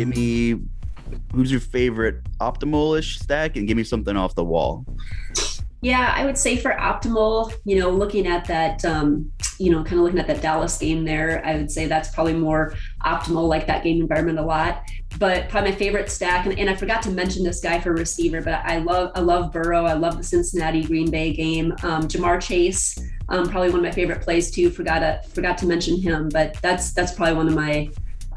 Give me who's your favorite optimal-ish stack and give me something off the wall. Yeah, I would say for optimal, you know, looking at that, um, you know, kind of looking at that Dallas game there, I would say that's probably more optimal, like that game environment a lot. But probably my favorite stack, and, and I forgot to mention this guy for receiver, but I love I love Burrow. I love the Cincinnati Green Bay game. Um, Ja'Marr Chase, um, probably one of my favorite plays too. Forgot to forgot to mention him, but that's that's probably one of my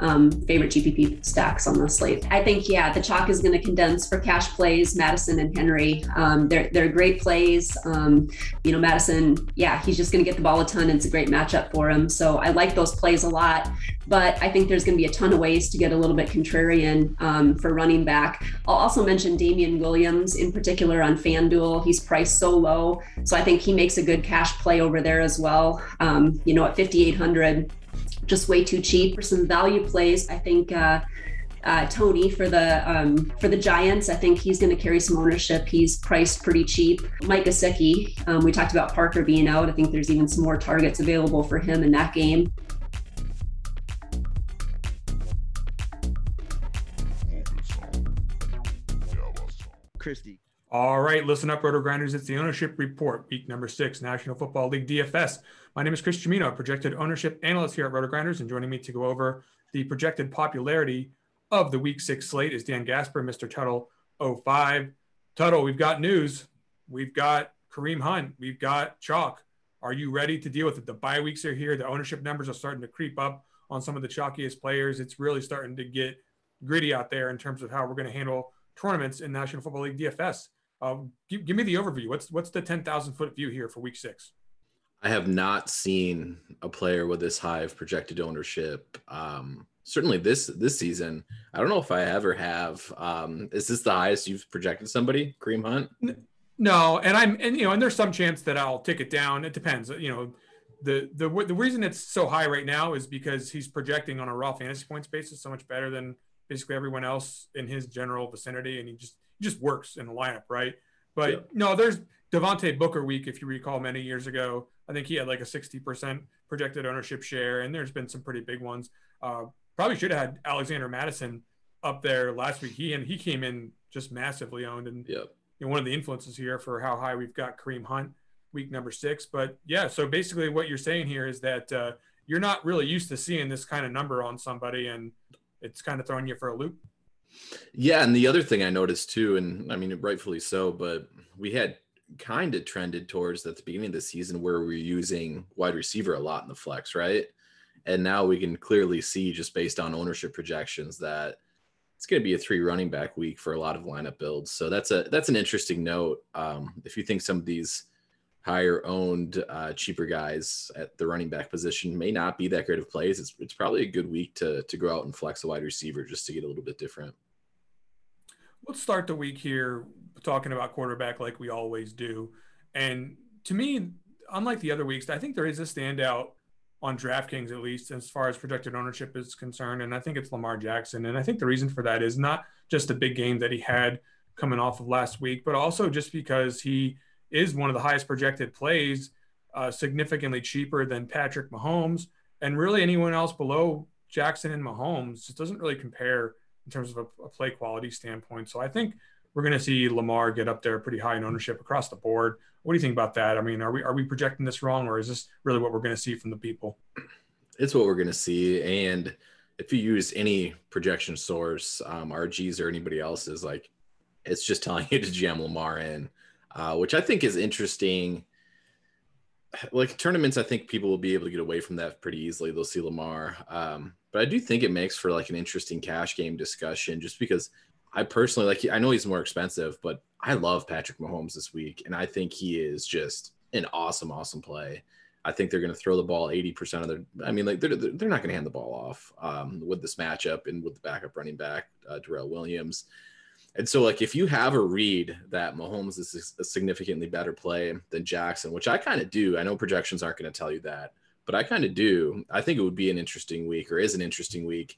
um, favorite GPP stacks on the slate. I think, yeah, the chalk is going to condense for cash plays, Mattison and Henry. Um, they're, they're great plays. Um, you know, Mattison, yeah, he's just going to get the ball a ton. It's a great matchup for him. So I like those plays a lot. But I think there's going to be a ton of ways to get a little bit contrarian um, for running back. I'll also mention Damien Williams in particular on FanDuel. He's priced so low. So I think he makes a good cash play over there as well. Um, you know, at 5,800 just way too cheap. For some value plays, I think uh, uh, Toney for the um, for the Giants. I think he's going to carry some ownership. He's priced pretty cheap. Mike Gesicki. Um, we talked about Parker being out. I think there's even some more targets available for him in that game. Christy. All right, listen up, Roto Grinders. It's the ownership report, week number six, National Football League DFS. My name is Chris Gimino, projected ownership analyst here at Roto Grinders, and joining me to go over the projected popularity of the week six slate is Dan Gaspar, Mr. Tuttle 05. Tuttle, we've got news. We've got Kareem Hunt. We've got Chalk. Are you ready to deal with it? The bye weeks are here. The ownership numbers are starting to creep up on some of the chalkiest players. It's really starting to get gritty out there in terms of how we're going to handle tournaments in National Football League DFS. Uh, give, give, me the overview. What's what's the ten thousand foot view here for Week Six? I have not seen a player with this high of projected ownership. Um, certainly this this season. I don't know if I ever have. Um, is this the highest you've projected somebody, Kareem Hunt? No, and I'm and you know, and there's some chance that I'll take it down. It depends. You know, the the the reason it's so high right now is because he's projecting on a raw fantasy points basis so much better than basically everyone else in his general vicinity, and he just just works in the lineup, right? But yeah. no, there's Devontae Booker week, if you recall, many years ago. I think he had like a 60% projected ownership share, and there's been some pretty big ones. Uh, probably should have had Alexander Mattison up there last week. He and he came in just massively owned, and yep. you know, one of the influences here for how high we've got Kareem Hunt week number six. But yeah, so basically what you're saying here is that uh, you're not really used to seeing this kind of number on somebody, and it's kind of throwing you for a loop. Yeah, and the other thing I noticed too, and I mean rightfully so, but we had kind of trended towards at the beginning of the season where we are using wide receiver a lot in the flex, right? And now we can clearly see just based on ownership projections that it's going to be a three running back week for a lot of lineup builds. So that's a that's an interesting note. Um, if you think some of these higher owned, uh, cheaper guys at the running back position may not be that great of plays, it's, it's probably a good week to, to go out and flex a wide receiver just to get a little bit different. Let's start the week here talking about quarterback like we always do. And to me, unlike the other weeks, I think there is a standout on DraftKings, at least as far as projected ownership is concerned. And I think it's Lamar Jackson. And I think the reason for that is not just the big game that he had coming off of last week, but also just because he – is one of the highest projected plays, uh, significantly cheaper than Patrick Mahomes, and really anyone else below Jackson and Mahomes just doesn't really compare in terms of a, a play quality standpoint. So I think we're going to see Lamar get up there pretty high in ownership across the board. What do you think about that? I mean, are we are we projecting this wrong, or is this really what we're going to see from the people? It's what we're going to see, and if you use any projection source, um, RGs or anybody else's, like it's just telling you to jam Lamar in uh, which I think is interesting. Like tournaments, I think people will be able to get away from that pretty easily. They'll see Lamar, um, but I do think it makes for like an interesting cash game discussion, just because I personally like. I know he's more expensive, but I love Patrick Mahomes this week, and I think he is just an awesome, awesome play. I think they're going to throw the ball 80% of their, I mean, like they're, they're not going to hand the ball off um, with this matchup and with the backup running back, uh, Darrel Williams. And so, like, if you have a read that Mahomes is a significantly better play than Jackson, which I kind of do, I know projections aren't going to tell you that, but I kind of do. I think it would be an interesting week, or is an interesting week,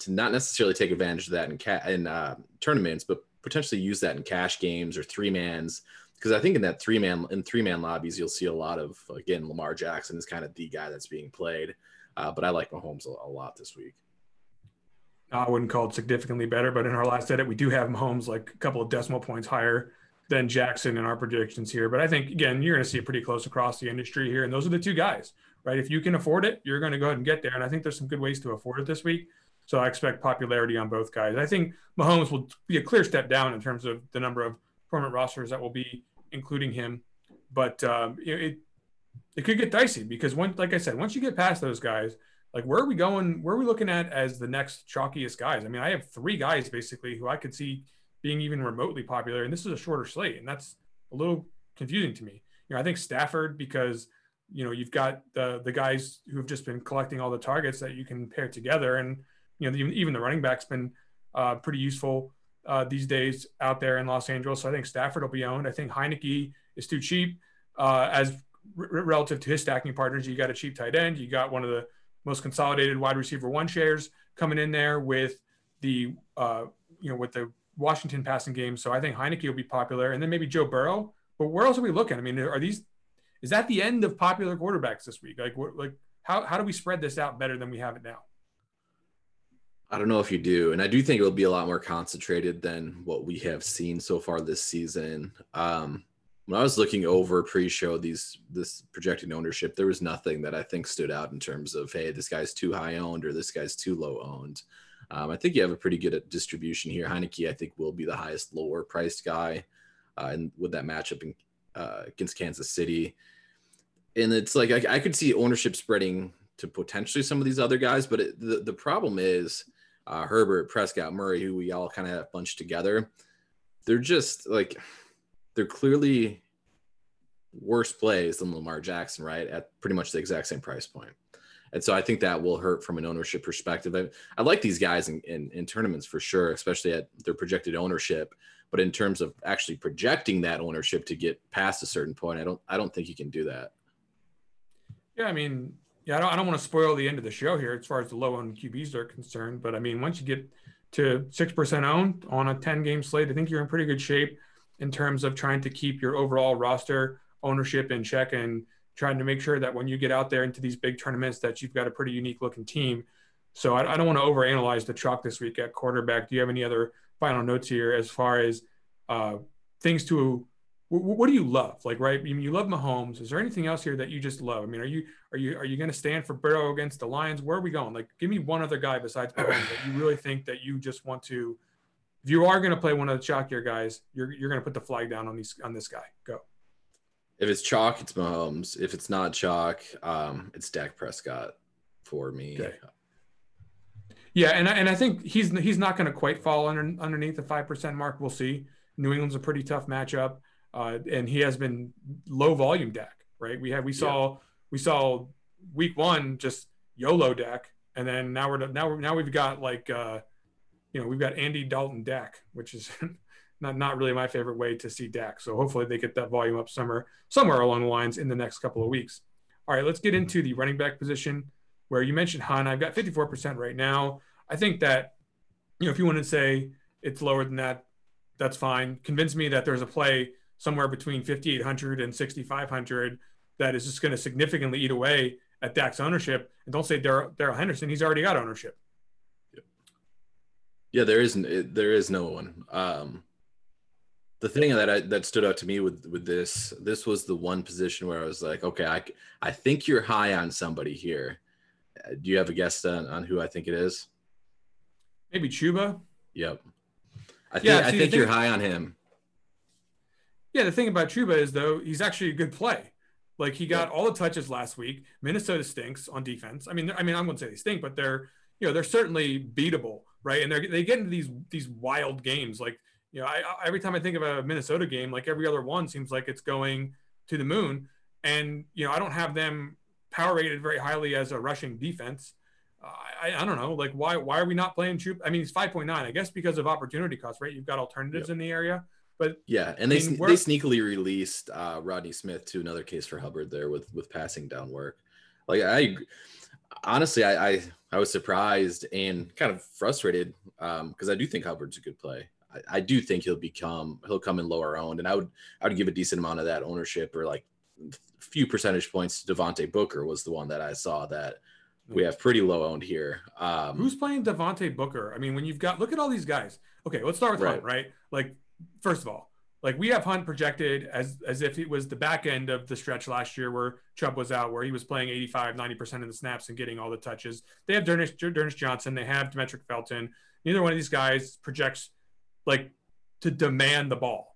to not necessarily take advantage of that in ca- in uh, tournaments, but potentially use that in cash games or three mans. Because I think in that three man in three man lobbies, you'll see a lot of again Lamar Jackson is kind of the guy that's being played, uh, but I like Mahomes a, a lot this week. I wouldn't call it significantly better, but in our last edit, we do have Mahomes like a couple of decimal points higher than Jackson in our predictions here. But I think again, you're going to see it pretty close across the industry here, and those are the two guys, right? If you can afford it, you're going to go ahead and get there. And I think there's some good ways to afford it this week. So I expect popularity on both guys. I think Mahomes will be a clear step down in terms of the number of permanent rosters that will be including him, but um, it it could get dicey because once, like I said, once you get past those guys, like where are we going? Where are we looking at as the next chalkiest guys? I mean, I have three guys basically who I could see being even remotely popular, and this is a shorter slate, and that's a little confusing to me. You know, I think Stafford because you know you've got the the guys who've just been collecting all the targets that you can pair together, and you know even the running back's been uh, pretty useful uh, these days out there in Los Angeles. So I think Stafford will be owned. I think Heinicke is too cheap uh, as r- relative to his stacking partners. You got a cheap tight end. You got one of the most consolidated wide receiver one shares coming in there with the uh, you know with the Washington passing game. So I think Heinicke will be popular, and then maybe Joe Burrow. But where else are we looking? I mean, are these is that the end of popular quarterbacks this week? Like, what, like how how do we spread this out better than we have it now? I don't know if you do, and I do think it will be a lot more concentrated than what we have seen so far this season. Um, when I was looking over pre-show these this projected ownership, there was nothing that I think stood out in terms of hey, this guy's too high owned or this guy's too low owned. Um, I think you have a pretty good distribution here. Heinicke, I think, will be the highest lower priced guy, uh, and with that matchup in, uh, against Kansas City, and it's like I, I, could see ownership spreading to potentially some of these other guys, but it, the the problem is uh, Herbert, Prescott, Murray, who we all kind of have bunched together. They're just like they're clearly worse plays than Lamar Jackson, right? At pretty much the exact same price point. And so I think that will hurt from an ownership perspective. I, I like these guys in, in, in, tournaments for sure, especially at their projected ownership. But in terms of actually projecting that ownership to get past a certain point, I don't I don't think you can do that. Yeah, I mean, yeah, I don't, I don't want to spoil the end of the show here as far as the low owned QBs are concerned, but I mean, once you get to six percent owned on a ten game slate, I think you're in pretty good shape in terms of trying to keep your overall roster ownership in check and trying to make sure that when you get out there into these big tournaments that you've got a pretty unique looking team. So I, I don't want to overanalyze the chalk this week at quarterback. Do you have any other final notes here as far as uh, things to what do you love? Like, right? You love Mahomes. Is there anything else here that you just love? I mean, are you are you are you going to stand for Burrow against the Lions? Where are we going? Like, give me one other guy besides Mahomes that you really think that you just want to. If you are going to play one of the chalkier guys, you're you're going to put the flag down on these on this guy. Go. If it's chalk, it's Mahomes. If it's not chalk, um, it's Dak Prescott for me. Okay. Yeah, and I, and I think he's he's not going to quite fall under, underneath the five percent mark. We'll see. New England's a pretty tough matchup uh, and he has been low volume Dak. Right? We had we saw yeah. we saw week one just YOLO Dak, and then now we're now now we've got like uh, you know we've got Andy Dalton Dak, which is not not really my favorite way to see Dak. So hopefully they get that volume up somewhere somewhere along the lines in the next couple of weeks. All right, let's get mm-hmm. into the running back position where you mentioned Hunt. I've got 54% right now. I think that you know if you want to say it's lower than that, that's fine. Convince me that there's a play somewhere between 5,800 and 6,500 that is just going to significantly eat away at Dak's ownership. And don't say Darrell Henderson; he's already got ownership. Yeah, there isn't. There is no one. Um, the thing that I, that stood out to me with with this this was the one position where I was like, okay, I I think you're high on somebody here. Uh, do you have a guess on, on who I think it is? Maybe Chuba. Yep. I think yeah, see, I think you're high on him. Yeah, the thing about Chuba is though he's actually a good play. Like he got yeah. all the touches last week. Minnesota stinks on defense. I mean, I mean, I'm going to say they stink, but they're you know they're certainly beatable, right? And they they get into these these wild games. Like you know, I, every time I think of a Minnesota game, like every other one seems like it's going to the moon. And you know, I don't have them power rated very highly as a rushing defense. Uh, I, I don't know, like why why are we not playing Chuba? I mean, it's 5.9. I guess because of opportunity cost, right? You've got alternatives yep. in the area. But yeah, and they I mean, they sneakily released uh, Rodney Smith to another case for Hubbard there with with passing down work. Like I honestly, I I, I was surprised and kind of frustrated because um, I do think Hubbard's a good play. I, I, do think he'll become he'll come in lower owned, and I would I would give a decent amount of that ownership or like a few percentage points to Devontae Booker was the one that I saw that we have pretty low owned here. Um, Who's playing Devontae Booker? I mean, when you've got look at all these guys. Okay, let's start with right. Hunt, right? Like first of all, like we have Hunt projected as as if it was the back end of the stretch last year where Chubb was out, where he was playing 85, 90% of the snaps and getting all the touches. They have D'Ernest, D'Ernest Johnson, they have Demetric Felton. Neither one of these guys projects like to demand the ball.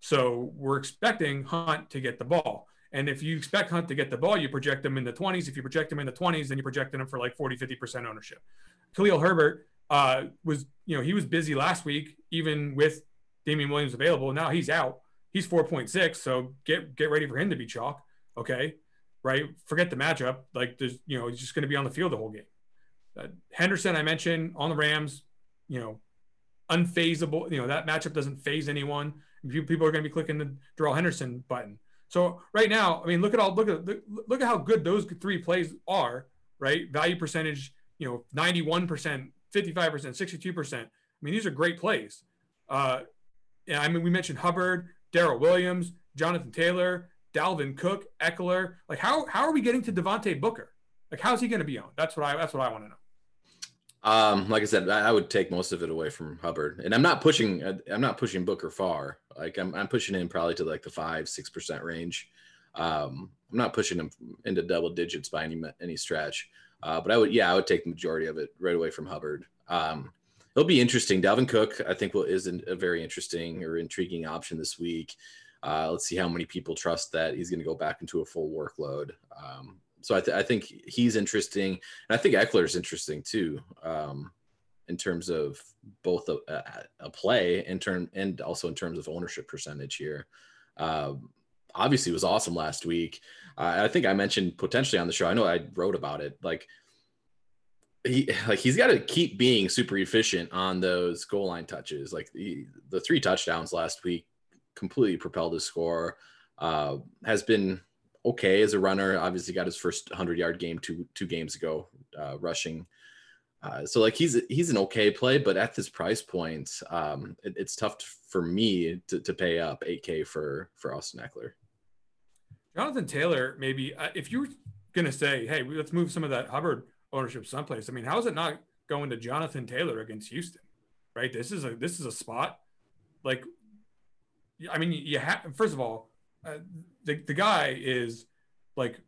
So we're expecting Hunt to get the ball. And if you expect Hunt to get the ball, you project them in the 20s. If you project them in the 20s, then you're projecting them for like 40, 50% ownership. Khalil Herbert uh, was, you know, he was busy last week, even with Damien Williams available. Now he's out. He's 4.6. So get get ready for him to be chalk. Okay. Right. Forget the matchup. Like there's, you know, he's just going to be on the field the whole game. Uh, Henderson, I mentioned on the Rams, you know, unfazable. You know, that matchup doesn't faze anyone. People are going to be clicking the Darrell Henderson button. So right now, I mean, look at all look at look at how good those three plays are. Right, value percentage, you know, ninety one percent, fifty five percent, sixty two percent. I mean, these are great plays. Uh, yeah, I mean, we mentioned Hubbard, Darrel Williams, Jonathan Taylor, Dalvin Cook, Ekeler. Like, how how are we getting to Devontae Booker? Like, how's he going to be on? That's what I that's what I want to know. Um, like I said, I would take most of it away from Hubbard, and I'm not pushing. I'm not pushing Booker far. Like I'm, I'm pushing him probably to like the five, six percent range. Um, I'm not pushing him into double digits by any any stretch. Uh, but I would, yeah, I would take the majority of it right away from Hubbard. Um, it'll be interesting. Dalvin Cook, I think, will is a very interesting or intriguing option this week. Uh, let's see how many people trust that he's going to go back into a full workload. Um, so I, th- I, think he's interesting, and I think Ekeler is interesting too, um, in terms of both a, a, play in turn and also in terms of ownership percentage here. Um, obviously, was awesome last week. Uh, I think I mentioned potentially on the show. I know I wrote about it. Like he like he's got to keep being super efficient on those goal line touches. Like the the three touchdowns last week completely propelled his score. Uh, has been okay as a runner. Obviously, got his first 100 yard game two two games ago, uh, rushing. Uh, so like he's he's an okay play, but at this price point, um, it, it's tough to, for me to, to pay up 8K for for Austin Ekeler. Jonathan Taylor, maybe uh, if you were gonna say, hey, let's move some of that Hubbard ownership someplace. I mean, how is it not going to Jonathan Taylor against Houston? Right. This is a this is a spot. Like, I mean, you have first of all, uh, the the guy is like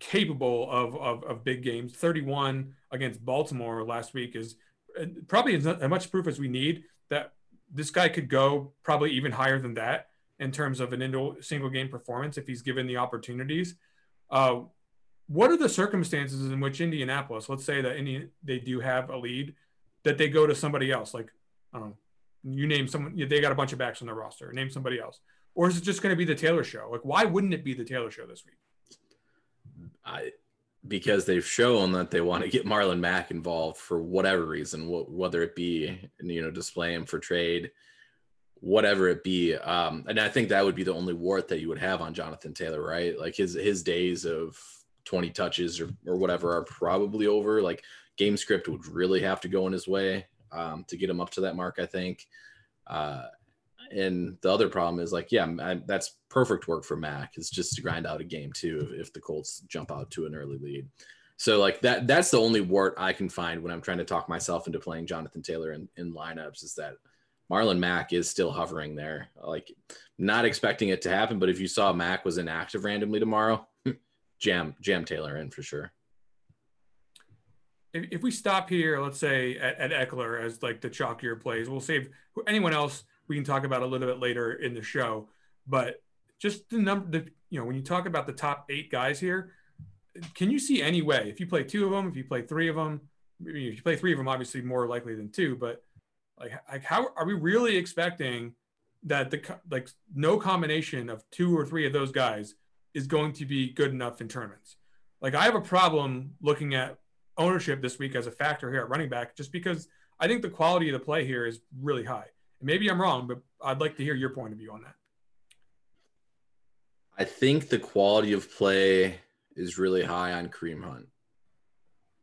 capable of, of of big games. Thirty one against Baltimore last week is uh, probably as much proof as we need that this guy could go probably even higher than that in terms of an single game performance if he's given the opportunities. Uh, what are the circumstances in which Indianapolis, let's say that Indi- they do have a lead, that they go to somebody else? Like, I don't know, you name someone, they got a bunch of backs on their roster, name somebody else. Or is it just going to be the Taylor show? Like, why wouldn't it be the Taylor show this week? I, because they've shown that they want to get Marlon Mack involved for whatever reason, whether it be, you know, display him for trade, whatever it be. Um, and I think that would be the only wart that you would have on Jonathan Taylor, right? Like his his days of 20 touches or, or whatever are probably over. Like game script would really have to go in his way um, to get him up to that mark, I think. Uh, and the other problem is like, yeah, I, that's perfect work for Mack is just to grind out a game too if, if the Colts jump out to an early lead. So like that that's the only wart I can find when I'm trying to talk myself into playing Jonathan Taylor in, in lineups is that Marlon Mack is still hovering there. Like not expecting it to happen, but if you saw Mack was inactive randomly tomorrow, jam jam Taylor in for sure. If, if we stop here, let's say at, at Ekeler as like the chalkier plays, we'll save anyone else we can talk about a little bit later in the show. But just the number, the you know, when you talk about the top eight guys here, can you see any way if you play two of them, if you play three of them, if you play three of them, obviously more likely than two, but like, like how are we really expecting that the like no combination of two or three of those guys is going to be good enough in tournaments? Like I have a problem looking at ownership this week as a factor here at running back, just because I think the quality of the play here is really high. And Maybe I'm wrong, but I'd like to hear your point of view on that. I think the quality of play is really high on Kareem Hunt.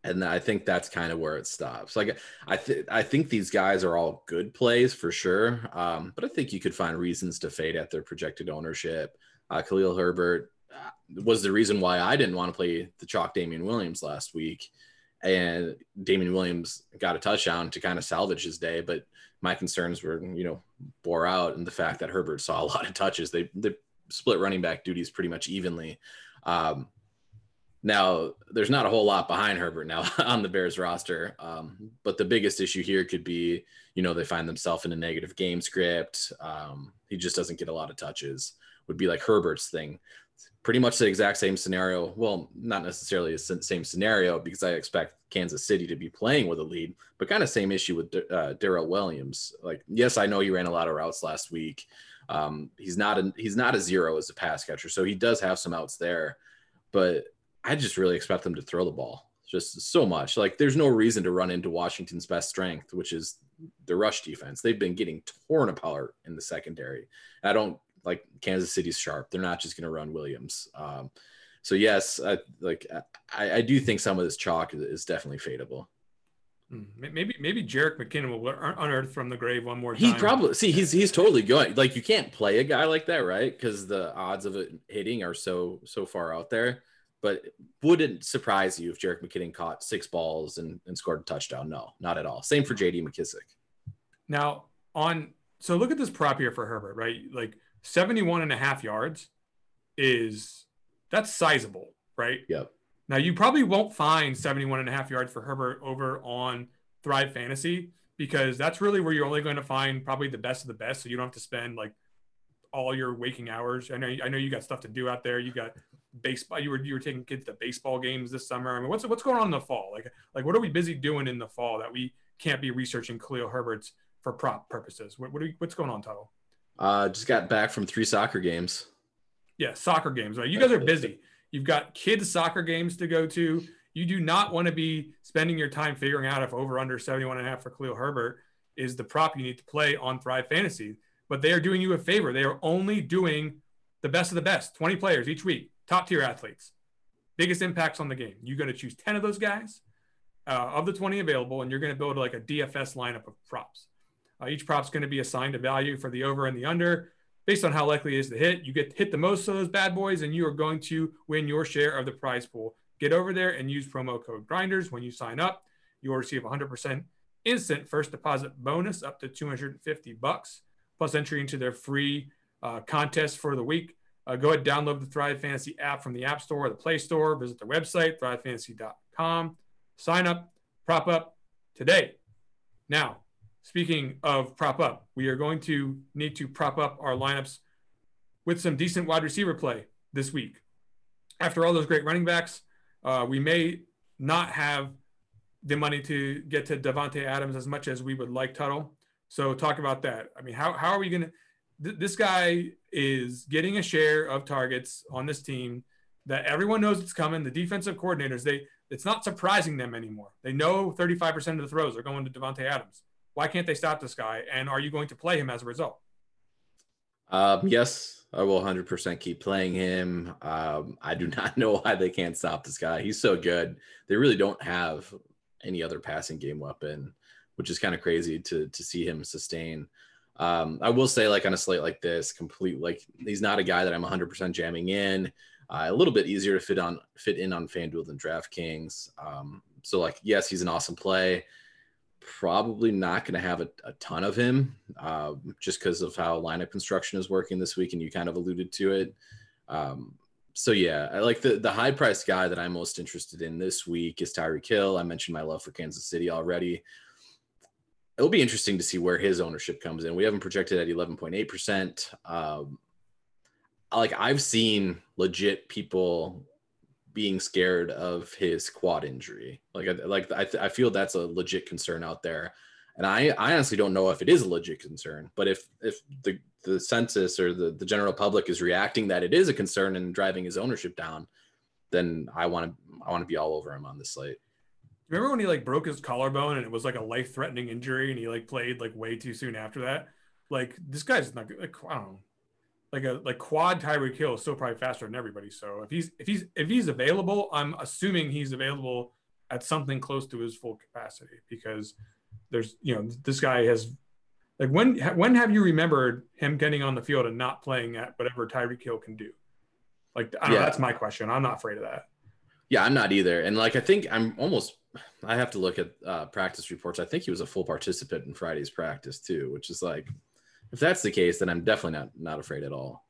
And I think that's kind of where it stops. Like I think I think these guys are all good plays for sure, um, but I think you could find reasons to fade at their projected ownership. Uh, Khalil Herbert was the reason why I didn't want to play the chalk Damien Williams last week, and Damien Williams got a touchdown to kind of salvage his day. But my concerns were, you know, bore out in the fact that Herbert saw a lot of touches. They they split running back duties pretty much evenly. Um, now, there's not a whole lot behind Herbert now on the Bears roster, um, but the biggest issue here could be, you know, they find themselves in a negative game script. Um, he just doesn't get a lot of touches. Would be like Herbert's thing. Pretty much the exact same scenario. Well, not necessarily the same scenario because I expect Kansas City to be playing with a lead, but kind of same issue with uh, Darrel Williams. Like, yes, I know he ran a lot of routes last week. Um, he's not a he's not a zero as a pass catcher, so he does have some outs there, but I just really expect them to throw the ball just so much. Like there's no reason to run into Washington's best strength, which is the rush defense. They've been getting torn apart in the secondary. I don't like Kansas City's sharp. They're not just going to run Williams. Um, so yes, I, like I, I, do think some of this chalk is, definitely fadeable. Hmm. Maybe maybe Jerick McKinnon will unearth from the grave one more time. He probably see he's he's totally going. Like you can't play a guy like that, right? Because the odds of it hitting are so so far out there but wouldn't surprise you if Jerick McKinnon caught six balls and, and scored a touchdown. No, not at all. Same for JD McKissic. Now, on so look at this prop here for Herbert, right? Like 71 and a half yards is that's sizable, right? Yep. Now, you probably won't find 71 and a half yards for Herbert over on Thrive Fantasy because that's really where you're only going to find probably the best of the best. So you don't have to spend like all your waking hours. I know I know you got stuff to do out there. You got baseball. You were you were taking kids to baseball games this summer. I mean, what's what's going on in the fall? Like like what are we busy doing in the fall that we can't be researching Khalil Herbert's for prop purposes? What what are we, what's going on, Tuttle? Uh, just got back from three soccer games. Yeah, soccer games. Right, you guys are busy. You've got kids soccer games to go to. You do not want to be spending your time figuring out if over under 71 and a half for Khalil Herbert is the prop you need to play on Thrive Fantasy but they are doing you a favor. They are only doing the best of the best, 20 players each week, top tier athletes, biggest impacts on the game. You're going to choose 10 of those guys uh, of the 20 available, and you're going to build like a DFS lineup of props. Uh, each prop's going to be assigned a value for the over and the under based on how likely it is to hit. You get hit the most of those bad boys, and you are going to win your share of the prize pool. Get over there and use promo code Grinders when you sign up. You will receive 100% instant first deposit bonus up to 250 bucks, plus entry into their free uh, contest for the week. Uh, go ahead, download the Thrive Fantasy app from the App Store or the Play Store. Visit their website, thrivefantasy.com. Sign up, prop up today. Now, speaking of prop up, we are going to need to prop up our lineups with some decent wide receiver play this week. After all those great running backs, uh, we may not have the money to get to Davante Adams as much as we would like Tuttle. So talk about that. I mean, how, how are we going to? Th- this guy is getting a share of targets on this team that everyone knows it's coming. The defensive coordinators, they it's not surprising them anymore. They know 35% of the throws are going to Davante Adams. Why can't they stop this guy? And are you going to play him as a result? Um, yes, I will 100% keep playing him. Um, I do not know why they can't stop this guy. He's so good. They really don't have any other passing game weapon, which is kind of crazy to to see him sustain. Um, I will say, like on a slate like this, complete like he's not a guy that I'm 100% jamming in. Uh, a little bit easier to fit on fit in on FanDuel than DraftKings. Um, so like, yes, he's an awesome play. Probably not going to have a, a, ton of him, uh, just because of how lineup construction is working this week, and you kind of alluded to it. Um, so yeah, I like the the high price guy that I'm most interested in this week is Tyreek Hill. I mentioned my love for Kansas City already. It'll be interesting to see where his ownership comes in. We haven't projected at 11.8 percent. Um, like I've seen legit people being scared of his quad injury. Like, like I, I feel that's a legit concern out there, and I, I honestly don't know if it is a legit concern. But if if the the census or the, the general public is reacting that it is a concern and driving his ownership down, then I want to I want to be all over him on this slate. Remember when he like broke his collarbone and it was like a life threatening injury and he like played like way too soon after that? Like this guy's not good. Like, I don't know. Like a like quad Tyreek Hill is still probably faster than everybody. So if he's if he's if he's available, I'm assuming he's available at something close to his full capacity because there's you know this guy has like when when have you remembered him getting on the field and not playing at whatever Tyreek Hill can do? Like I don't yeah. know, that's my question. I'm not afraid of that. Yeah, I'm not either. And like I think I'm almost I have to look at uh, practice reports. I think he was a full participant in Friday's practice too, which is like if that's the case, then I'm definitely not not afraid at all.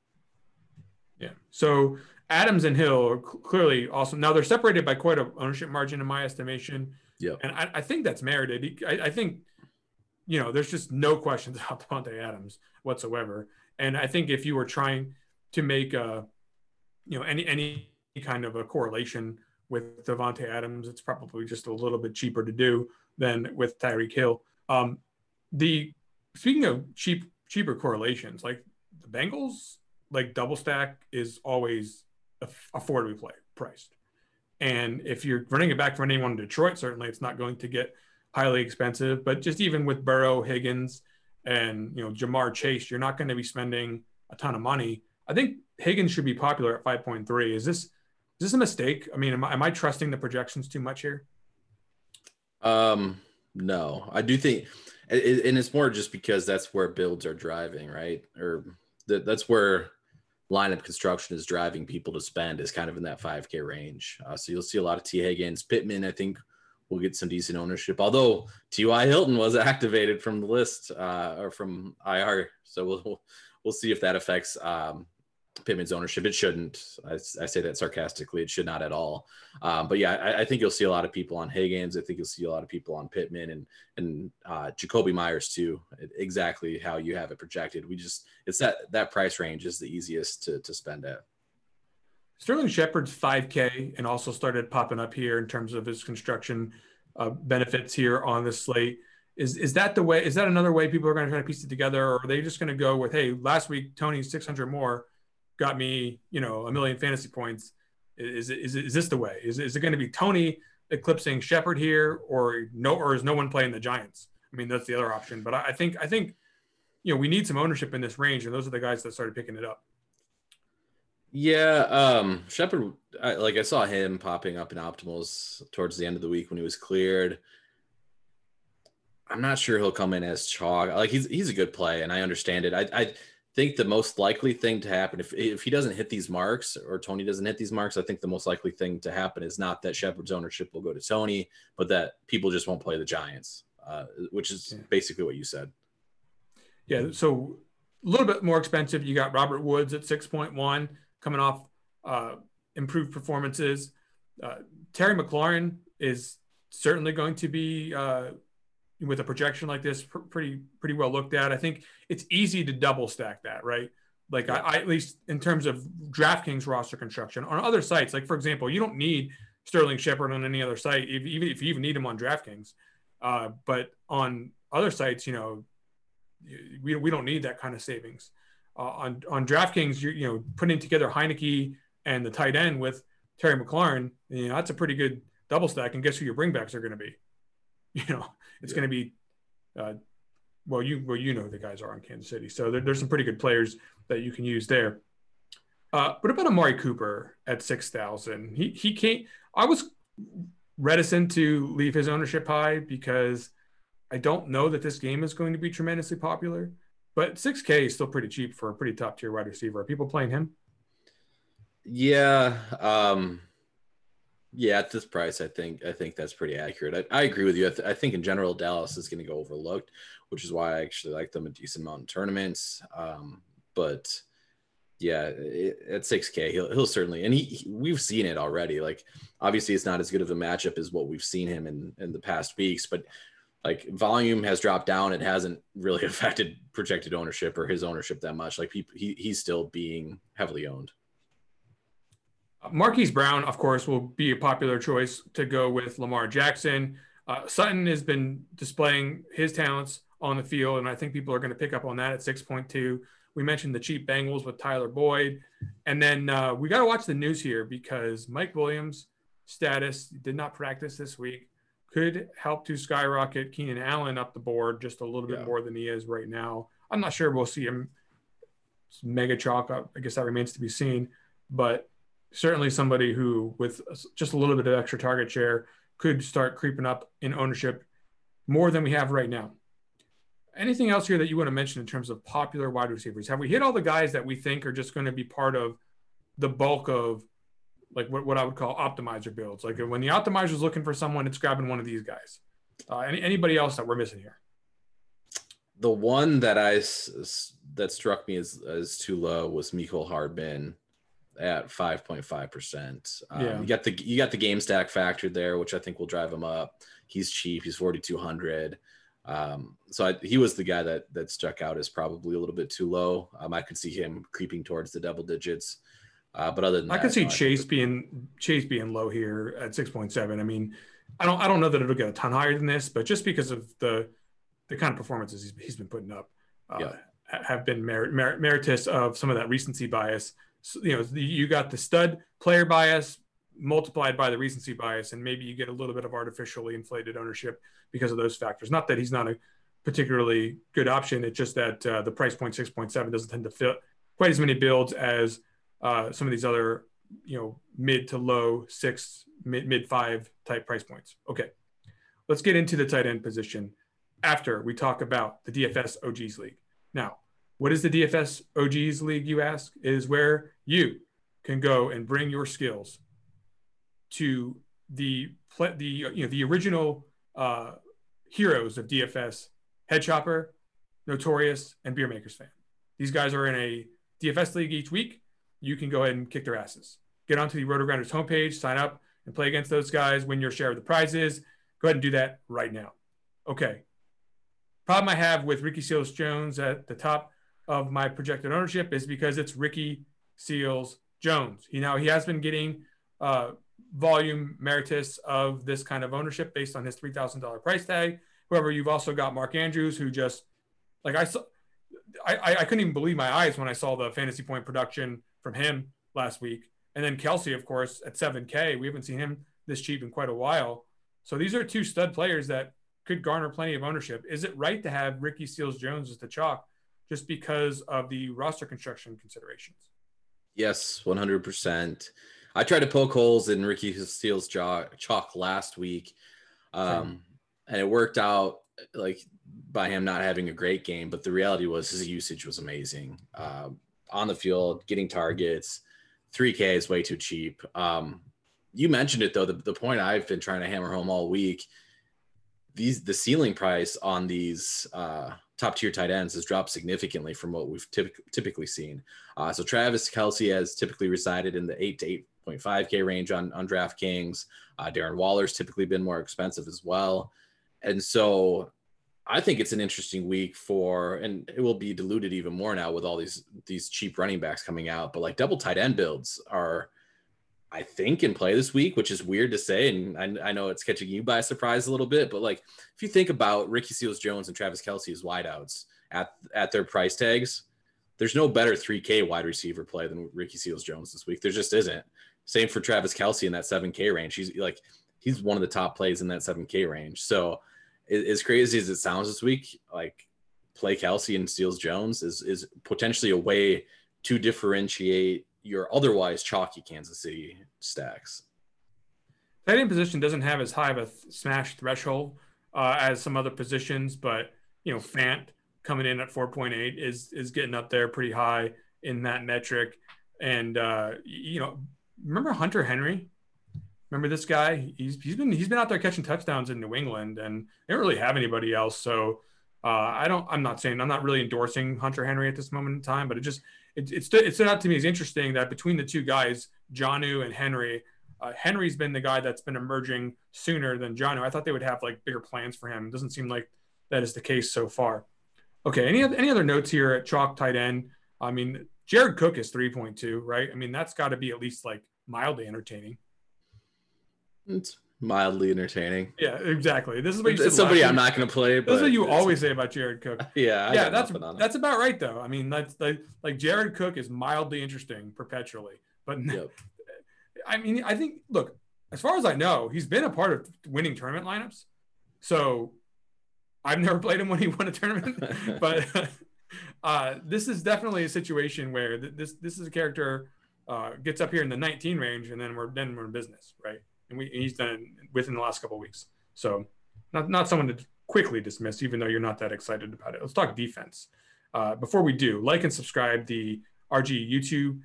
Yeah. So Adams and Hill are clearly awesome. Now they're separated by quite a ownership margin in my estimation. Yeah. And I, I, think that's merited. I, I think you know, there's just no questions about Davante Adams whatsoever. And I think if you were trying to make a, you know, any any kind of a correlation with Davante Adams, it's probably just a little bit cheaper to do than with Tyreek Hill. Um, the speaking of cheap cheaper correlations, like the Bengals, like double stack is always affordably play, priced. And if you're running it back for anyone in Detroit, certainly it's not going to get highly expensive. But just even with Burrow, Higgins, and you know Ja'Marr Chase, you're not going to be spending a ton of money. I think Higgins should be popular at 5.3. Is this is this a mistake? I mean, am I, am I trusting the projections too much here? Um, no, I do think, and it's more just because that's where builds are driving, right? Or that's where lineup construction is driving people to spend is kind of in that 5K range. Uh, so you'll see a lot of T. Higgins, Pittman. I think will get some decent ownership. Although T.Y. Hilton was activated from the list uh, or from IR, so we'll we'll see if that affects um, Pittman's ownership. It shouldn't. I, I, say that sarcastically. It should not at all. Um, but yeah, I, I, think you'll see a lot of people on Higgins. I think you'll see a lot of people on Pittman and and uh, Jakobi Meyers too. Exactly how you have it projected. We just it's that that price range is the easiest to to spend at. Sterling Shepard's 5K and also started popping up here in terms of his construction uh, benefits here on the slate. Is is that the way? Is that another way people are going to try to piece it together, or are they just going to go with, hey, last week Toney's 600 more got me, you know, a million fantasy points? Is is, is this the way? Is, is it going to be Toney eclipsing Shepard here, or no, or is no one playing the Giants? I mean, that's the other option. But I, I think I think you know we need some ownership in this range, and those are the guys that started picking it up. Yeah, um, Shepard. I, like I saw him popping up in optimals towards the end of the week when he was cleared. I'm not sure he'll come in as chalk. Like he's he's a good play, and I understand it. I I think the most likely thing to happen if if he doesn't hit these marks or Toney doesn't hit these marks, I think the most likely thing to happen is not that Shepard's ownership will go to Toney, but that people just won't play the Giants, uh, which is yeah. basically what you said. Yeah. So a little bit more expensive. You got Robert Woods at six point one coming off uh, improved performances. Uh, Terry McLaurin is certainly going to be uh, with a projection like this pr- pretty pretty well looked at. I think it's easy to double stack that, right? Like I, I, at least in terms of DraftKings roster construction on other sites, like for example, you don't need Sterling Shepard on any other site, if, even if you even need him on DraftKings. Uh, but on other sites, you know, we, we don't need that kind of savings uh, on on DraftKings, you're you know putting together Heinicke and the tight end with Terry McLaurin, you know that's a pretty good double stack. And guess who your bringbacks are going to be? You know, it's yeah. going to be, uh, well, you well you know the guys are in Kansas City, so there, there's some pretty good players that you can use there. Uh, what about Amari Cooper at six thousand? He he can't. I was reticent to leave his ownership high because I don't know that this game is going to be tremendously popular. But 6K is still pretty cheap for a pretty top tier wide receiver. Are people playing him? Yeah. Um, yeah, at this price, I think I think that's pretty accurate. I, I agree with you. I, th- I, think in general, Dallas is going to go overlooked, which is why I actually like them a decent amount in tournaments. Um, but yeah, it, at 6K, he'll he'll certainly, and he, he, we've seen it already. Like obviously, it's not as good of a matchup as what we've seen him in in the past weeks, but like volume has dropped down. It hasn't really affected projected ownership or his ownership that much. Like he he's still being heavily owned. Marquise Brown, of course, will be a popular choice to go with Lamar Jackson. Uh, Sutton has been displaying his talents on the field, and I think people are going to pick up on that at 6.2. We mentioned the cheap Bengals with Tyler Boyd. And then uh, we got to watch the news here because Mike Williams' status did not practice this week could help to skyrocket Keenan Allen up the board just a little bit yeah. more than he is right now. I'm not sure we'll see him mega chalk up. I guess that remains to be seen, but certainly somebody who, with just a little bit of extra target share, could start creeping up in ownership more than we have right now. Anything else here that you want to mention in terms of popular wide receivers? Have we hit all the guys that we think are just going to be part of the bulk of like what, what I would call optimizer builds. Like when the optimizer is looking for someone, it's grabbing one of these guys. Uh, any, anybody else that we're missing here? The one that I that struck me as as too low was Mecole Hardman at 5.5 percent. Um, yeah. You got the you got the game stack factor there, which I think will drive him up. He's cheap. He's 4,200. Um, so I, he was the guy that that stuck out as probably a little bit too low. Um, I could see him creeping towards the double digits. Uh, but other than that I that, could see no, Chase being Chase being low here at six point seven. I mean, I don't I don't know that it'll get a ton higher than this, but just because of the the kind of performances he's, he's been putting up, uh, yeah. have been merit, merit, meritus of some of that recency bias. You know, you got the stud player bias multiplied by the recency bias, and maybe you get a little bit of artificially inflated ownership because of those factors. Not that he's not a particularly good option. It's just that uh, the price point six point seven doesn't tend to fit quite as many builds as uh, some of these other, you know, mid to low six, mid, mid five type price points. Okay, let's get into the tight end position after we talk about the DFS OGs League. Now, what is the DFS OGs League, you ask? It is where you can go and bring your skills to the the you know the original uh, heroes of DFS: Head Chopper, Notorious, and Beer Makers fan. These guys are in a DFS league each week you can go ahead and kick their asses. Get onto the RotoGrinders homepage, sign up, and play against those guys, win your share of the prizes. Go ahead and do that right now. Okay. Problem I have with Ricky Seals Jones at the top of my projected ownership is because it's Ricky Seals Jones. You know, he has been getting uh, volume meritus of this kind of ownership based on his three thousand dollar price tag. However, you've also got Mark Andrews, who just like I saw, I, I couldn't even believe my eyes when I saw the fantasy point production from him last week. And then Kelce, of course, at 7K. We haven't seen him this cheap in quite a while. So these are two stud players that could garner plenty of ownership. Is it right to have Ricky Seals Jones as the chalk just because of the roster construction considerations? Yes, 100%. I tried to poke holes in Ricky Steele's jaw, chalk last week, um, and it worked out like by him not having a great game. But the reality was his usage was amazing uh, on the field, getting targets. 3K is way too cheap. Um, you mentioned it though. The, the point I've been trying to hammer home all week. These the ceiling price on these uh, top tier tight ends has dropped significantly from what we've typ- typically seen. Uh, so Travis Kelce has typically resided in the eight to eight point five K range on on DraftKings. Uh, Darren Waller's typically been more expensive as well, and so I think it's an interesting week for, and it will be diluted even more now with all these these cheap running backs coming out. But like double tight end builds are I think, in play this week, which is weird to say. And I, I, know it's catching you by surprise a little bit, but like if you think about Ricky Seals Jones and Travis Kelce as wideouts at, at their price tags, there's no better 3K wide receiver play than Ricky Seals Jones this week. There just isn't. Same for Travis Kelce in that 7K range. He's like, he's one of the top plays in that 7K range. So, as crazy as it sounds this week, like play Kelce and Seals Jones is, is potentially a way to differentiate your otherwise chalky Kansas City stacks. Tight end position doesn't have as high of a th- smash threshold uh, as some other positions, but you know Fant coming in at 4.8 is is getting up there pretty high in that metric. And uh, you know, remember Hunter Henry? Remember this guy? He's he's been he's been out there catching touchdowns in New England, and they don't really have anybody else. So uh, I don't. I'm not saying I'm not really endorsing Hunter Henry at this moment in time, but it just it, it, stood, it stood out to me as interesting that between the two guys, Jonnu and Henry, uh, Henry's been the guy that's been emerging sooner than Jonnu. I thought they would have like bigger plans for him. It doesn't seem like that is the case so far. Okay, any any other notes here at chalk tight end? I mean, Jared Cook is 3.2, right? I mean, that's got to be at least like mildly entertaining. It's mildly entertaining. Yeah, exactly. This is what you it's somebody I'm not going to play. But this is what you always say about Jared Cook. yeah, I yeah, that's that's about right though. I mean, that's like like Jared Cook is mildly interesting perpetually, but yep. I mean, I think look, as far as I know, he's been a part of winning tournament lineups. So I've never played him when he won a tournament, but uh, this is definitely a situation where this this is a character uh, gets up here in the 19 range, and then we're then we're in business, right? And we he's done it within the last couple weeks. So not not someone to quickly dismiss, even though you're not that excited about it. Let's talk defense. Uh, before we do, like and subscribe the RG YouTube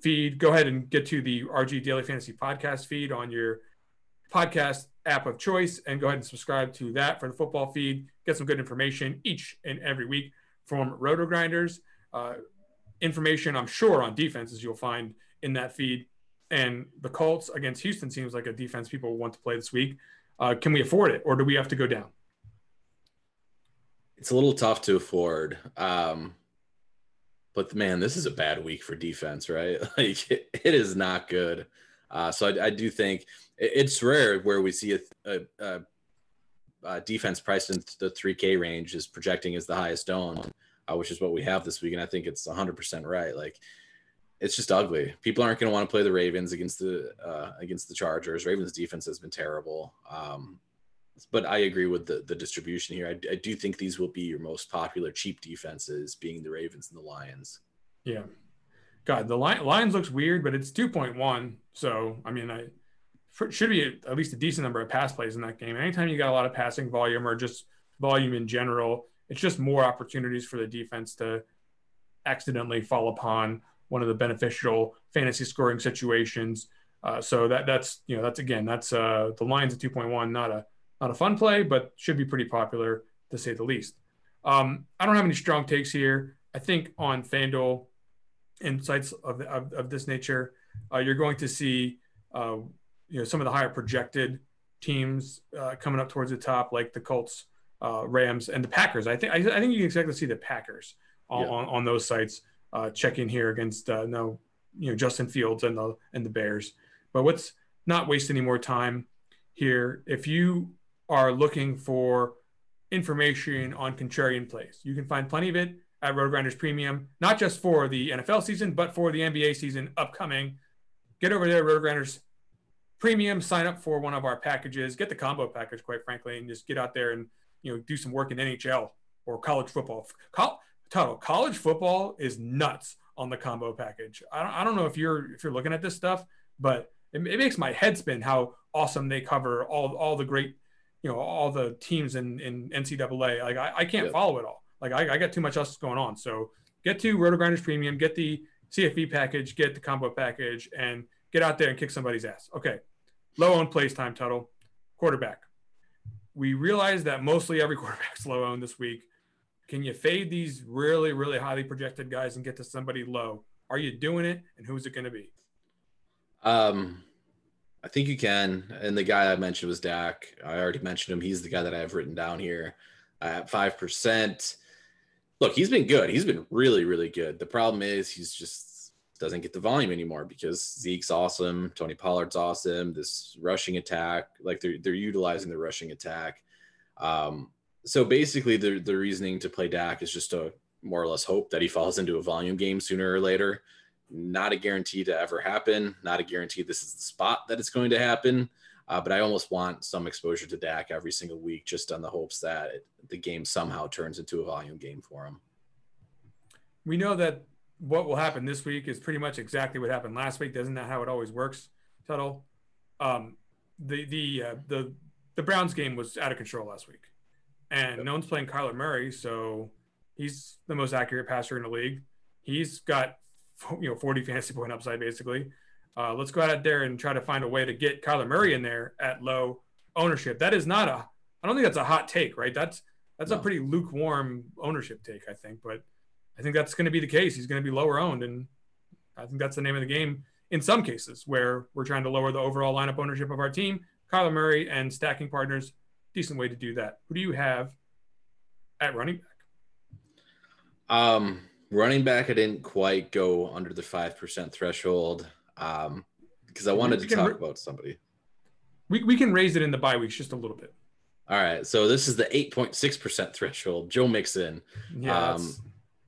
feed. Go ahead and get to the RG Daily Fantasy Podcast feed on your podcast app of choice, and go ahead and subscribe to that for the football feed. Get some good information each and every week from RotoGrinders. Uh, information, I'm sure, on defenses you'll find in that feed and the Colts against Houston seems like a defense people want to play this week. Uh, can we afford it, or do we have to go down? It's a little tough to afford. Um, but man, this is a bad week for defense, right? Like it, it is not good. Uh, so I, I, do think it's rare where we see a, a, a, defense priced in the 3K range is projecting as the highest owned, uh, which is what we have this week. And I think it's 100% right. Like it's just ugly. People aren't going to want to play the Ravens against the uh, against the Chargers. Ravens defense has been terrible. Um, but I agree with the the distribution here. I, I, do think these will be your most popular cheap defenses, being the Ravens and the Lions. Yeah, God, the Lions looks weird, but it's two point one. So I mean, I should be at least a decent number of pass plays in that game. Anytime you got a lot of passing volume or just volume in general, it's just more opportunities for the defense to accidentally fall upon one of the beneficial fantasy scoring situations. Uh, so that that's you know that's again that's uh, the Lions at 2.1, not a not a fun play, but should be pretty popular to say the least. Um, I don't have any strong takes here. I think on FanDuel insights of, of, of this nature, uh, you're going to see uh, you know some of the higher projected teams uh, coming up towards the top, like the Colts, uh, Rams, and the Packers. I think I, I, think you can expect to see the Packers on, yeah. on, on those sites uh, check in here against uh, no, you know, Justin Fields and the and the Bears. But let's not waste any more time here. If you are looking for information on contrarian plays, you can find plenty of it at RotoGrinders Premium, not just for the NFL season, but for the NBA season upcoming. Get over there, RotoGrinders Premium. Sign up for one of our packages. Get the combo package, quite frankly, and just get out there and you know do some work in NHL or college football. Tuttle, college football is nuts on the combo package. I don't, I don't know if you're if you're looking at this stuff, but it, it makes my head spin how awesome they cover all all the great, you know, all the teams in in NCAA. Like I, I can't yep. follow it all. Like I, I got too much else going on. So get to RotoGrinders Premium, get the CFB package, get the combo package, and get out there and kick somebody's ass. Okay. Low owned plays time, Tuttle. Quarterback. We realize that mostly every quarterback's low owned this week. Can you fade these really, really highly projected guys and get to somebody low? Are you doing it? And who's it going to be? Um, I think you can. And the guy I mentioned was Dak. I already mentioned him. He's the guy that I have written down here at 5%. Look, he's been good. He's been really, really good. The problem is he's just doesn't get the volume anymore because Zeke's awesome. Tony Pollard's awesome. This rushing attack, like they're, they're utilizing the rushing attack. Um, so basically, the the reasoning to play Dak is just to more or less hope that he falls into a volume game sooner or later. Not a guarantee to ever happen. Not a guarantee this is the spot that it's going to happen. Uh, but I almost want some exposure to Dak every single week, just on the hopes that it, the game somehow turns into a volume game for him. We know that what will happen this week is pretty much exactly what happened last week. Doesn't that how it always works, Tuttle? Um, the the uh, the the Browns game was out of control last week and no one's playing Kyler Murray, so he's the most accurate passer in the league. He's got you know 40 fantasy point upside basically. Uh, let's go out there and try to find a way to get Kyler Murray in there at low ownership. That is not a I don't think that's a hot take, right? That's that's no. a pretty lukewarm ownership take, I think, but I think that's going to be the case. He's going to be lower owned, and I think that's the name of the game in some cases where we're trying to lower the overall lineup ownership of our team. Kyler Murray and stacking partners decent way to do that. Who do you have at running back? Um, running back, I didn't quite go under the five percent threshold um, because I wanted to talk about somebody. We we can raise it in the bye weeks just a little bit. All right, so this is the eight point six percent threshold. Joe Mixon, yeah, um,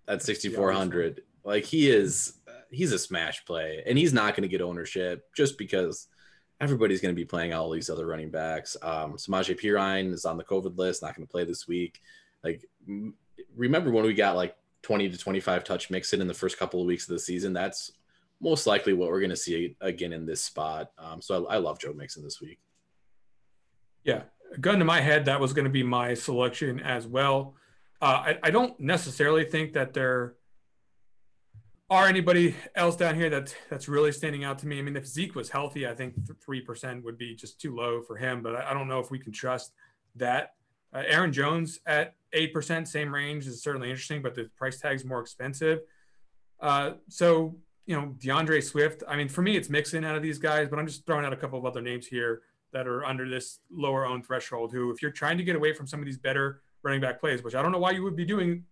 at sixty four hundred. Like he is, he's a smash play, and he's not going to get ownership just because everybody's going to be playing all these other running backs. Um, Samaje Perine is on the COVID list, not going to play this week. Like, remember when we got like 20 to 25 touch Mixon in the first couple of weeks of the season? That's most likely what we're going to see again in this spot. Um, so I, I, love Joe Mixon this week. Yeah, gun to my head, that was going to be my selection as well. Uh, I, I don't necessarily think that they're are anybody else down here that that's really standing out to me? I mean, if Zeke was healthy, I think three percent would be just too low for him. But I, I don't know if we can trust that. Uh, Aaron Jones at eight percent, same range, is certainly interesting, but the price tag's more expensive. Uh, so you know, DeAndre Swift. I mean, for me, it's Mixon out of these guys, but I'm just throwing out a couple of other names here that are under this lower owned threshold. Who, if you're trying to get away from some of these better running back plays, which I don't know why you would be doing,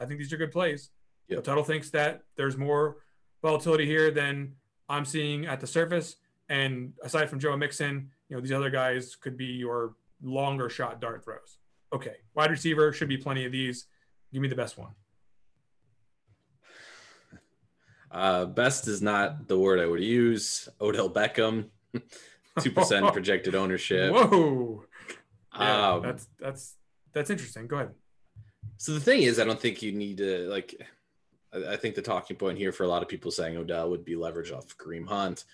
I think these are good plays. Yep. Tuttle thinks that there's more volatility here than I'm seeing at the surface. And aside from Joe Mixon, you know, these other guys could be your longer shot dart throws. Okay. Wide receiver should be plenty of these. Give me the best one. Uh, best is not the word I would use. Odell Beckham, 2% projected ownership. Whoa. Yeah, um, that's, that's, that's interesting. Go ahead. So the thing is, I don't think you need to like, I think the talking point here for a lot of people saying Odell would be leverage off Kareem Hunt.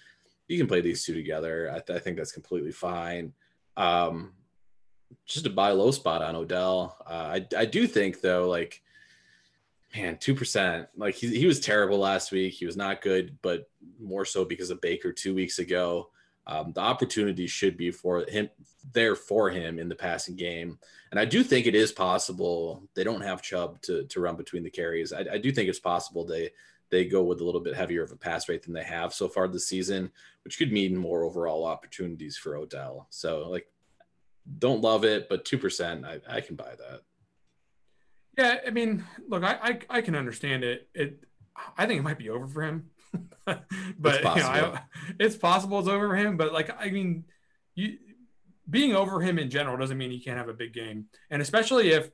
You can play these two together. I, th- I think that's completely fine. Um, just a buy low spot on Odell. Uh, I I do think though, like, man, two percent. Like he he was terrible last week. He was not good, but more so because of Baker two weeks ago. Um, the opportunity should be for him there for him in the passing game. And I do think it is possible they don't have Chubb to, to run between the carries. I, I do think it's possible they they go with a little bit heavier of a pass rate than they have so far this season, which could mean more overall opportunities for Odell. So like don't love it, but two percent I, I can buy that. Yeah, I mean, look, I, I I can understand it. It I think it might be over for him. but it's, you know, I, it's possible it's over him. But like, I mean, you being over him in general doesn't mean he can't have a big game. And especially if,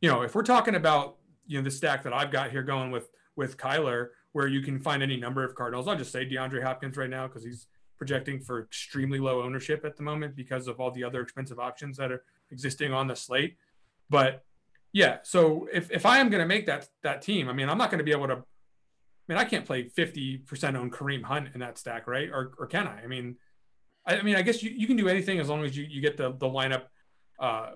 you know, if we're talking about you know the stack that I've got here going with with Kyler, where you can find any number of Cardinals. I'll just say DeAndre Hopkins right now because he's projecting for extremely low ownership at the moment because of all the other expensive options that are existing on the slate. But yeah, so if, if I am going to make that that team, I mean, I'm not going to be able to mean, I can't play 50% on Kareem Hunt in that stack, right? Or, or can I? I mean, I, I mean, I guess you, you can do anything as long as you, you get the, the lineup uh,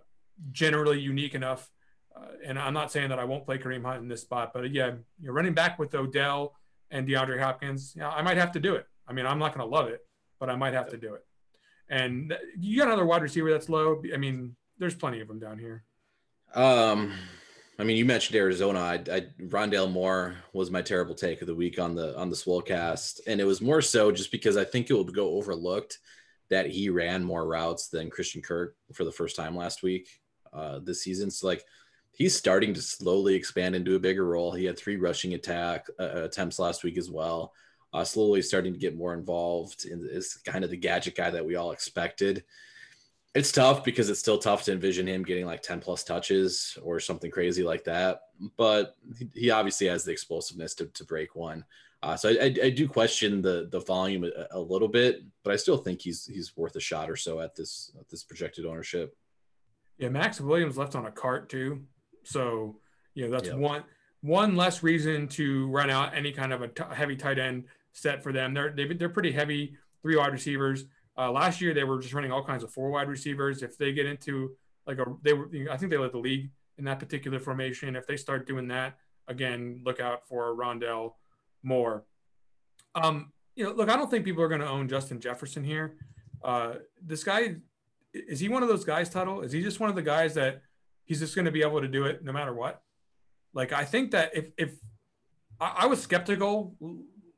generally unique enough. Uh, and I'm not saying that I won't play Kareem Hunt in this spot, but yeah, you're running back with Odell and DeAndre Hopkins. Yeah, I might have to do it. I mean, I'm not going to love it, but I might have to do it. And you got another wide receiver that's low. I mean, there's plenty of them down here. Um, I mean, you mentioned Arizona. I, I Rondale Moore was my terrible take of the week on the on the Swolecast, and it was more so just because I think it will go overlooked that he ran more routes than Christian Kirk for the first time last week uh, this season. So like he's starting to slowly expand into a bigger role. He had three rushing attack uh, attempts last week as well. Uh, slowly starting to get more involved in is kind of the gadget guy that we all expected. It's tough because it's still tough to envision him getting like 10 plus touches or something crazy like that. But he obviously has the explosiveness to, to break one. Uh, so I, I, do question the the volume a, a, little bit, but I still think he's he's worth a shot or so at this at this projected ownership. Yeah, Maxx Williams left on a cart too, so you know that's yep. one one less reason to run out any kind of a t- heavy tight end set for them. They're they're pretty heavy three wide receivers. Uh, last year they were just running all kinds of four wide receivers. If they get into like a they were I think they led the league in that particular formation. If they start doing that again, look out for Rondale Moore. Um, you know, look, I don't think people are going to own Justin Jefferson here. Uh, this guy is he one of those guys, Tuttle? Is he just one of the guys that he's just going to be able to do it no matter what? Like, I think that if if I, I was skeptical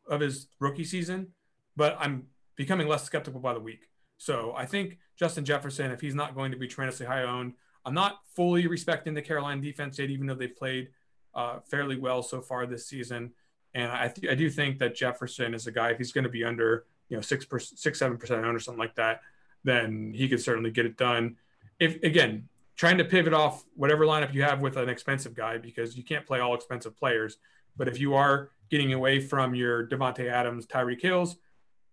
of his rookie season, but I'm becoming less skeptical by the week. So I think Justin Jefferson, if he's not going to be tremendously high owned, I'm not fully respecting the Carolina defense yet, even though they've played uh, fairly well so far this season. And I, th- I do think that Jefferson is a guy, if he's going to be under, you know, six, per- six, seven percent owned or something like that, then he could certainly get it done. If again, trying to pivot off whatever lineup you have with an expensive guy because you can't play all expensive players. But if you are getting away from your Davante Adams, Tyreek Hills,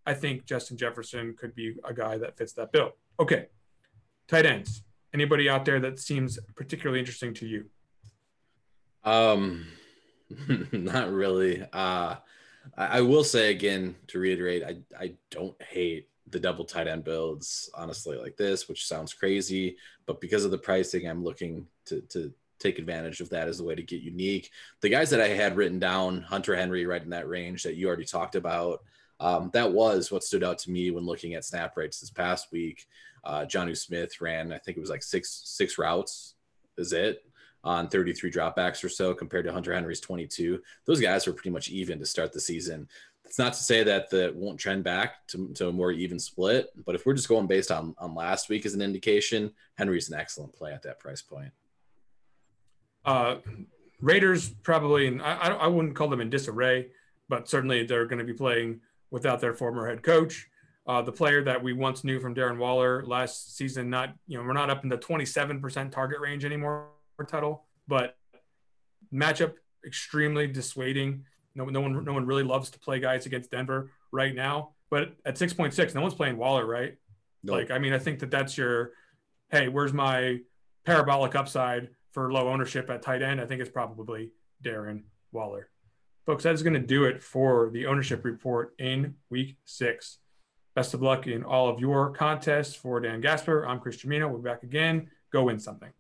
I think Justin Jefferson could be a guy that fits that bill. Okay, tight ends. Anybody out there that seems particularly interesting to you? Um, not really. Uh, I, I will say again to reiterate, I I don't hate the double tight end builds honestly like this, which sounds crazy, but because of the pricing, I'm looking to to take advantage of that as a way to get unique. The guys that I had written down, Hunter Henry, right in that range that you already talked about. Um, that was what stood out to me when looking at snap rates this past week. Uh, Jonnu Smith ran, I think it was like six six routes. Is it on 33 dropbacks or so compared to Hunter Henry's 22? Those guys were pretty much even to start the season. It's not to say that that won't trend back to, to a more even split, but if we're just going based on on last week as an indication, Henry's an excellent play at that price point. Uh, Raiders probably, and I, I wouldn't call them in disarray, but certainly they're going to be playing without their former head coach. Uh, the player that we once knew from Darren Waller last season, not, you know, we're not up in the 27% target range anymore, Tuttle, but matchup extremely dissuading. No, no one, no one really loves to play guys against Denver right now. But at 6.6, no one's playing Waller, right? Nope. Like, I mean, I think that that's your, hey, where's my parabolic upside for low ownership at tight end? I think it's probably Darren Waller. Folks, that is going to do it for the ownership report in week six. Best of luck in all of your contests for Dan Gaspar. I'm Chris Gimino. We're back again. Go win something.